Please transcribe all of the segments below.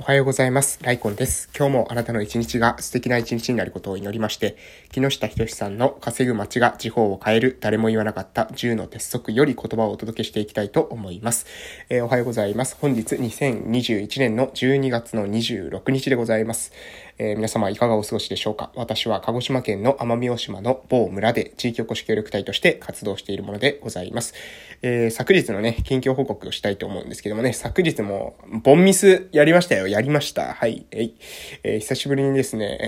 おはようございます。ライコンです。今日もあなたの一日が素敵な一日になることを祈りまして、木下ひとしさんの稼ぐ街が地方を変える誰も言わなかった10の鉄則より言葉をお届けしていきたいと思います。えー、おはようございます。本日2021年の12月の26日でございます。えー、皆様いかがお過ごしでしょうか？私は鹿児島県の奄美大島の某村で地域おこし協力隊として活動しているものでございます。えー、昨日のね、近況報告をしたいと思うんですけどもね、昨日もボンミスやりましたよ。やりました。はい。えい。ー、久しぶりにですね、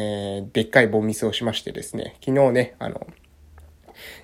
え、でっかいボンミスをしましてですね、昨日ね、あの、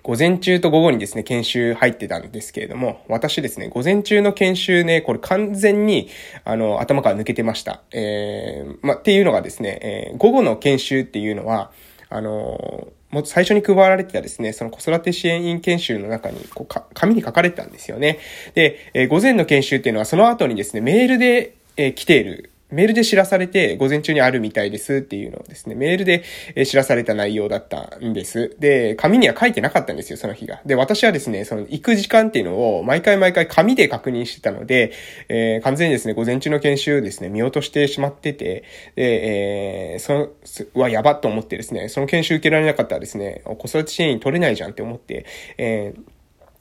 午前中と午後にですね、研修入ってたんですけれども、私ですね、午前中の研修ね、これ完全に、あの、頭から抜けてました。えー、ま、っていうのがですね、えー、午後の研修っていうのは、あのもう最初に配られてたですね、その子育て支援員研修の中に、こうか、紙に書かれてたんですよね。で、えー、午前の研修っていうのは、その後にですね、メールで、えー、来ているメールで知らされて、午前中にあるみたいですっていうのをですね、メールで知らされた内容だったんです。で、紙には書いてなかったんですよ、その日が。で、私はですね、その行く時間っていうのを毎回毎回紙で確認してたので、えー、完全にですね、午前中の研修ですね、見落としてしまってて、で、えー、その、はやばと思ってですね、その研修受けられなかったらですね、子育て支援員取れないじゃんって思って、えー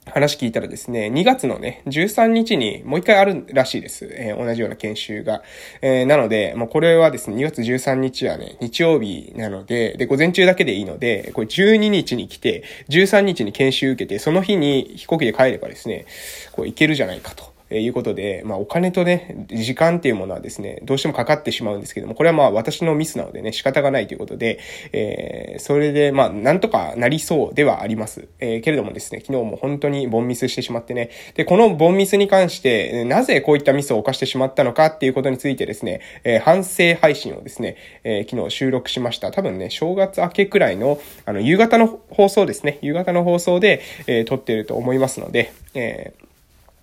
話聞いたらですね、2月のね、13日にもう一回あるらしいです。えー、同じような研修が。えー、なので、もうこれはですね、2月13日はね、日曜日なので、で、午前中だけでいいので、これ12日に来て、13日に研修受けて、その日に飛行機で帰ればですね、こう行けるじゃないかと。えいうことで、まあお金とね、時間っていうものはですね、どうしてもかかってしまうんですけども、これはまあ私のミスなのでね、仕方がないということで、えー、それでまあなんとかなりそうではあります。えー、けれどもですね、昨日も本当にボンミスしてしまってね、で、このボンミスに関して、なぜこういったミスを犯してしまったのかっていうことについてですね、えー、反省配信をですね、え昨日収録しました。多分ね、正月明けくらいの、あの、夕方の放送ですね、夕方の放送で、え撮ってると思いますので、えー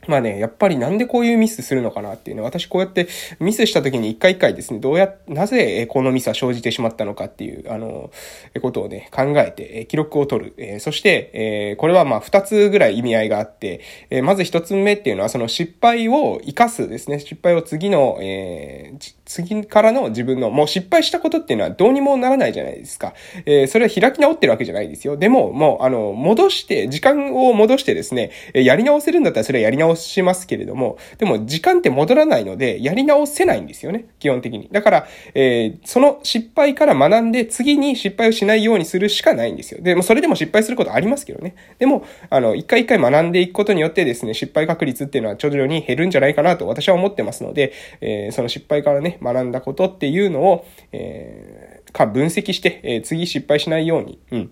まあね、やっぱりなんでこういうミスするのかなっていうね、私こうやってミスした時に一回一回ですね、どうや、なぜこのミスは生じてしまったのかっていう、あの、ことをね、考えて、記録を取る。えそして、えこれはまあ二つぐらい意味合いがあって、えまず一つ目っていうのはその失敗を生かすですね、失敗を次の、えー次からの自分の、もう失敗したことっていうのはどうにもならないじゃないですか。えー、それは開き直ってるわけじゃないですよ。でも、もう、あの、戻して、時間を戻してですね、えやり直せるんだったらそれはやり直しますけれども、でも、時間って戻らないので、やり直せないんですよね。基本的に。だから、えー、その失敗から学んで、次に失敗をしないようにするしかないんですよ。でも、それでも失敗することありますけどね。でも、あの、一回一回学んでいくことによってですね、失敗確率っていうのは徐々に減るんじゃないかなと私は思ってますので、えー、その失敗からね、学んだことっていうのを、えー、か分析して、えー、次失敗しないように、うん。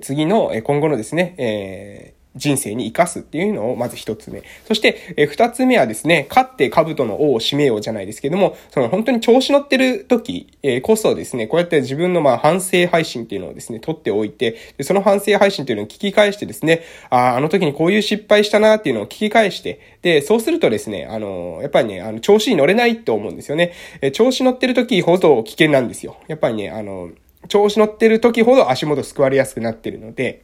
次の、今後のですね、えー人生に生かすっていうのをまず一つ目。そして、二つ目はですね、勝って兜の王を締めようじゃないですけども、その本当に調子乗ってる時、え、こそですね、こうやって自分のまあ反省配信っていうのをですね、取っておいて、でその反省配信っていうのを聞き返してですね、ああ、あの時にこういう失敗したなっていうのを聞き返して、で、そうするとですね、あの、やっぱりね、あの、調子に乗れないと思うんですよね。え調子乗ってる時ほど危険なんですよ。やっぱりね、あの、調子乗ってる時ほど足元救われやすくなってるので、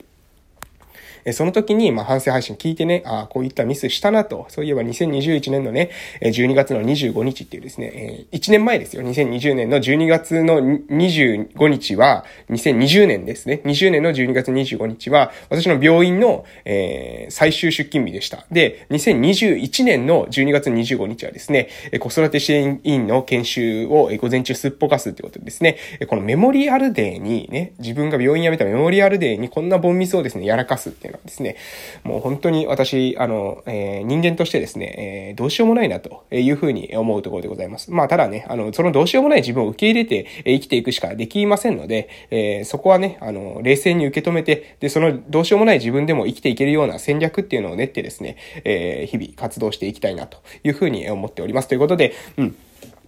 えその時に、まあ、反省配信聞いてね、ああ、こういったミスしたなと。そういえば2021年のね、12月の25日っていうですね、1年前ですよ。2020年の12月の25日は、2020年ですね。20年の12月25日は、私の病院の、えー、最終出勤日でした。で、2021年の12月25日はですね、子育て支援員の研修を午前中すっぽかすってことでですね、このメモリアルデーにね、自分が病院辞めたメモリアルデーにこんなボンミスをですね、やらかすっていうのがですね、もう本当に私、あの、えー、人間としてですね、えー、どうしようもないなというふうに思うところでございます。まあ、ただね、あの、そのどうしようもない自分を受け入れて生きていくしかできませんので、えー、そこはね、あの、冷静に受け止めて、で、そのどうしようもない自分でも生きていけるような戦略っていうのを練ってですね、えー、日々活動していきたいなというふうに思っております。ということで、うん。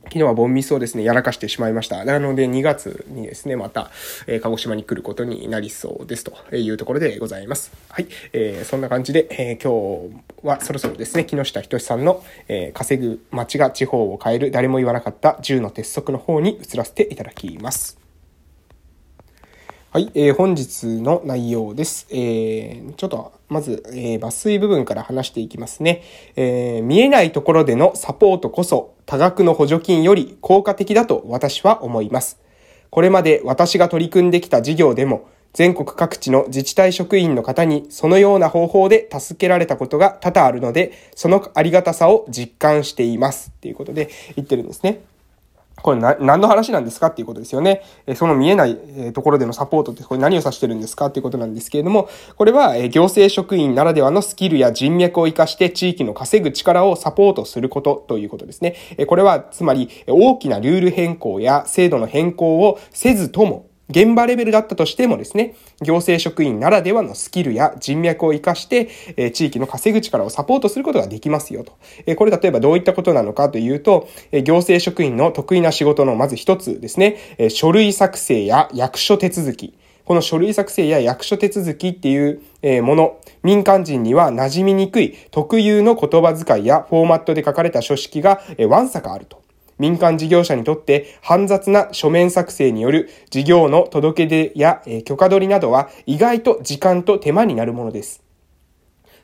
昨日はボンミスをですね、やらかしてしまいました。なので2月にですね、また、えー、鹿児島に来ることになりそうですというところでございます。はい。えー、そんな感じで、えー、今日はそろそろですね、木下仁さんの、え、稼ぐ街が地方を変える誰も言わなかった10の鉄則の方に移らせていただきます。はい、えー、本日の内容です。えー、ちょっと、まず、えー、抜粋部分から話していきますね。えー、見えないところでのサポートこそ多額の補助金より効果的だと私は思います。これまで私が取り組んできた事業でも、全国各地の自治体職員の方にそのような方法で助けられたことが多々あるので、そのありがたさを実感しています。ということで言ってるんですね。これ何の話なんですかっていうことですよね。えその見えないところでのサポートってこれ何を指してるんですかっていうことなんですけれども、これはえ行政職員ならではのスキルや人脈を活かして地域の稼ぐ力をサポートすることということですね。えこれはつまり大きなルール変更や制度の変更をせずとも、現場レベルだったとしてもですね、行政職員ならではのスキルや人脈を活かして、地域の稼ぐ力をサポートすることができますよと。これ例えばどういったことなのかというと、行政職員の得意な仕事のまず一つですね、書類作成や役所手続き。この書類作成や役所手続きっていうもの、民間人には馴染みにくい特有の言葉遣いやフォーマットで書かれた書式がわんさかあると。民間事業者にとって煩雑な書面作成による事業の届け出や許可取りなどは意外と時間と手間になるものです。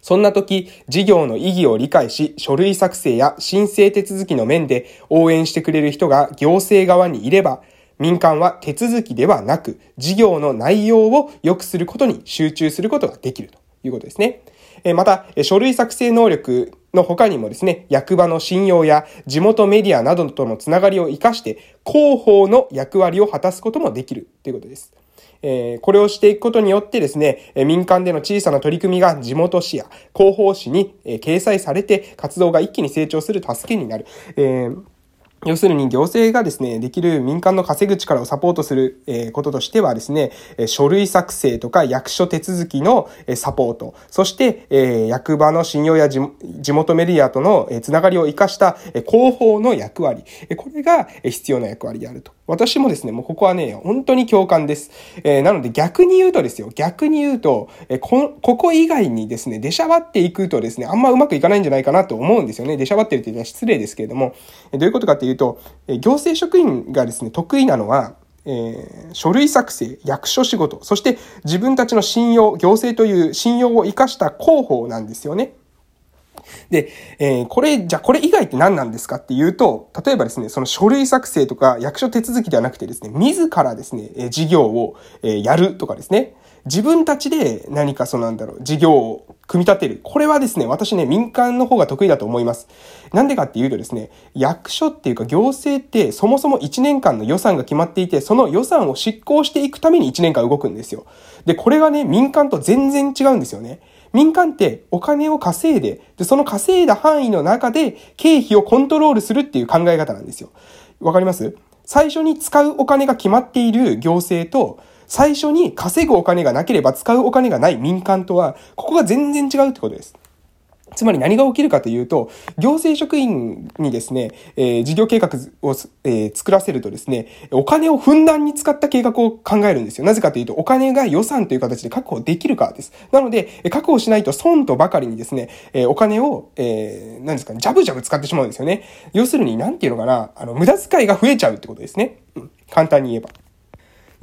そんな時、事業の意義を理解し、書類作成や申請手続きの面で応援してくれる人が行政側にいれば、民間は手続きではなく、事業の内容を良くすることに集中することができるということですね。また、書類作成能力の他にもですね、役場の信用や地元メディアなどとのつながりを活かして広報の役割を果たすこともできるということです。えこれをしていくことによってですね、民間での小さな取り組みが地元紙や広報誌に掲載されて活動が一気に成長する助けになる。えー要するに行政がですね、できる民間の稼ぐ力をサポートする、こととしてはですね、書類作成とか役所手続きのサポート、そして、役場の信用や地元メディアとのつながりを活かした広報の役割、これが必要な役割であると。私もですね、もうここはね、本当に共感です。えー、なので逆に言うとですよ、逆に言うと、えー、こ、ここ以外にですね、出しゃばっていくとですね、あんまうまくいかないんじゃないかなと思うんですよね。出しゃばってるっていうのは失礼ですけれども、どういうことかっていうと、え行政職員がですね、得意なのは、えー、書類作成、役所仕事、そして自分たちの信用、行政という信用を生かした広報なんですよね。で、えー、これ、じゃあこれ以外って何なんですかっていうと、例えばですね、その書類作成とか役所手続きではなくてですね、自らですね、え事業を、えやるとかですね、自分たちで何かそのなんだろう、事業を組み立てる。これはですね、私ね、民間の方が得意だと思います。なんでかっていうとですね、役所っていうか行政ってそもそも1年間の予算が決まっていて、その予算を執行していくために1年間動くんですよ。で、これがね、民間と全然違うんですよね。民間ってお金を稼いで、で、その稼いだ範囲の中で経費をコントロールするっていう考え方なんですよ。わかります？最初に使うお金が決まっている行政と、最初に稼ぐお金がなければ使うお金がない民間とは、ここが全然違うってことです。つまり何が起きるかというと、行政職員にですね、えー、事業計画を、えー、作らせるとですね、お金をふんだんに使った計画を考えるんですよ。なぜかというと、お金が予算という形で確保できるからです。なので、確保しないと損とばかりにですね、えー、お金を、えー、何ですかね、ジャブジャブ使ってしまうんですよね。要するに、なんていうのかな、あの、無駄遣いが増えちゃうってことですね。うん、簡単に言えば。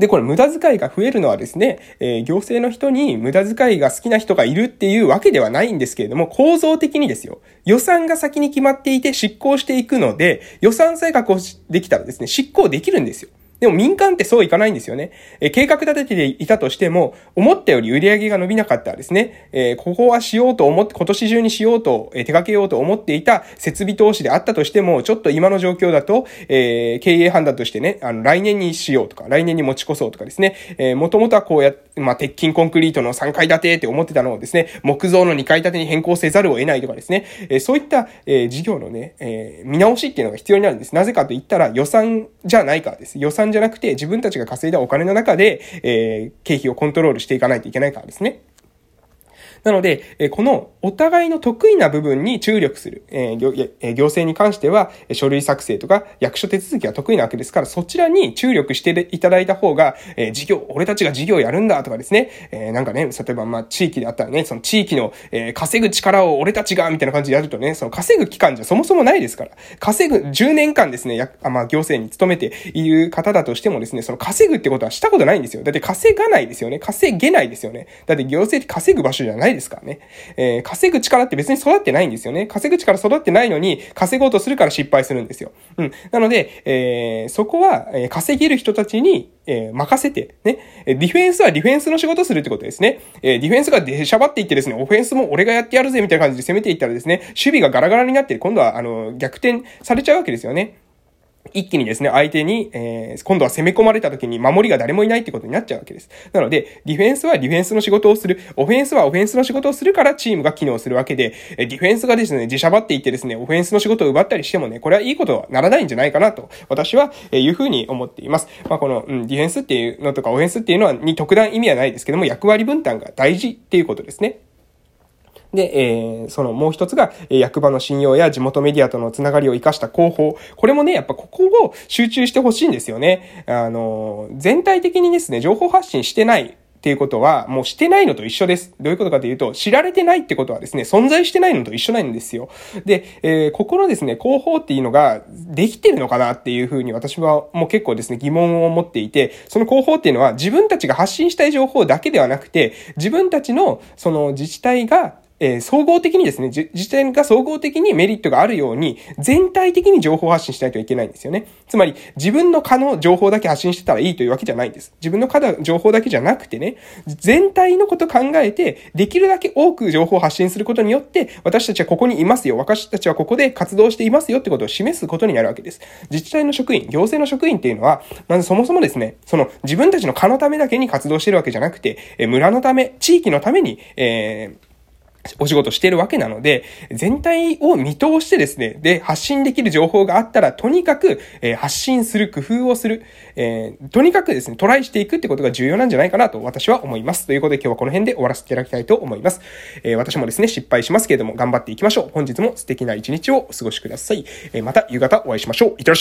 で、これ無駄遣いが増えるのはですね、えー、行政の人に無駄遣いが好きな人がいるっていうわけではないんですけれども、構造的にですよ。予算が先に決まっていて執行していくので、予算さえ確保できたらですね、執行できるんですよ。でも民間ってそういかないんですよね。え計画立てていたとしても、思ったより売り上げが伸びなかったらですね、えここはしようと思って、今年中にしようと、え手掛けようと思っていた設備投資であったとしても、ちょっと今の状況だと、え経営判断としてね、あの、来年にしようとか、来年に持ち越そうとかですね、えー、もともとはこうや、まあ、鉄筋コンクリートの3階建てって思ってたのをですね、木造の2階建てに変更せざるを得ないとかですね、えそういった、え事業のね、え見直しっていうのが必要になるんです。なぜかと言ったら予算じゃないからです。予算じゃなくて自分たちが稼いだお金の中で、えー、経費をコントロールしていかないといけないからですね。なので、えこのお互いの得意な部分に注力する、え行行政に関しては、書類作成とか役所手続きが得意なわけですから、そちらに注力していただいた方が、え事業、俺たちが事業やるんだとかですね、えなんかね、例えばまあ地域であったらね、その地域の、え稼ぐ力を俺たちが、みたいな感じでやるとね、その稼ぐ期間じゃそもそもないですから、稼ぐ10年間ですね、やまあ行政に勤めている方だとしてもですね、その稼ぐってことはしたことないんですよ。だって稼がないですよね。稼げないですよね。だって行政って稼ぐ場所じゃないないですからね。えー、稼ぐ力って別に育ってないんですよね。稼ぐ力育ってないのに、稼ごうとするから失敗するんですよ。うん。なので、えー、そこは、え、稼げる人たちに、えー、任せて、ね。ディフェンスはディフェンスの仕事するってことですね。えー、ディフェンスが出しゃばっていってですね、オフェンスも俺がやってやるぜみたいな感じで攻めていったらですね、守備がガラガラになって、今度は、あの、逆転されちゃうわけですよね。一気にですね、相手に、えー、今度は攻め込まれた時に守りが誰もいないってことになっちゃうわけです。なので、ディフェンスはディフェンスの仕事をする、オフェンスはオフェンスの仕事をするからチームが機能するわけで、ディフェンスがですね、自社ばっていってですね、オフェンスの仕事を奪ったりしてもね、これはいいことはならないんじゃないかなと、私は、えー、いうふうに思っています。まあ、この、うん、ディフェンスっていうのとかオフェンスっていうのは、に特段意味はないですけども、役割分担が大事っていうことですね。で、えー、そのもう一つが、え役場の信用や地元メディアとのつながりを活かした広報。これもね、やっぱここを集中してほしいんですよね。あの、全体的にですね、情報発信してないっていうことは、もうしてないのと一緒です。どういうことかというと、知られてないってことはですね、存在してないのと一緒なんですよ。で、えー、ここのですね、広報っていうのができてるのかなっていうふうに私はもう結構ですね、疑問を持っていて、その広報っていうのは自分たちが発信したい情報だけではなくて、自分たちのその自治体がえー、総合的にですね、自治体が総合的にメリットがあるように、全体的に情報発信しないといけないんですよね。つまり、自分の可の情報だけ発信してたらいいというわけじゃないんです。自分の可の情報だけじゃなくてね、全体のこと考えて、できるだけ多く情報を発信することによって、私たちはここにいますよ。私たちはここで活動していますよってことを示すことになるわけです。自治体の職員、行政の職員っていうのは、まずそもそもですね、その自分たちの可のためだけに活動してるわけじゃなくて、え村のため、地域のために、えーお仕事してるわけなので、全体を見通してですね、で、発信できる情報があったら、とにかく、えー、発信する、工夫をする、えー、とにかくですね、トライしていくってことが重要なんじゃないかなと私は思います。ということで今日はこの辺で終わらせていただきたいと思います。えー、私もですね、失敗しますけれども、頑張っていきましょう。本日も素敵な一日をお過ごしください。えまた夕方お会いしましょう。いってらっしゃい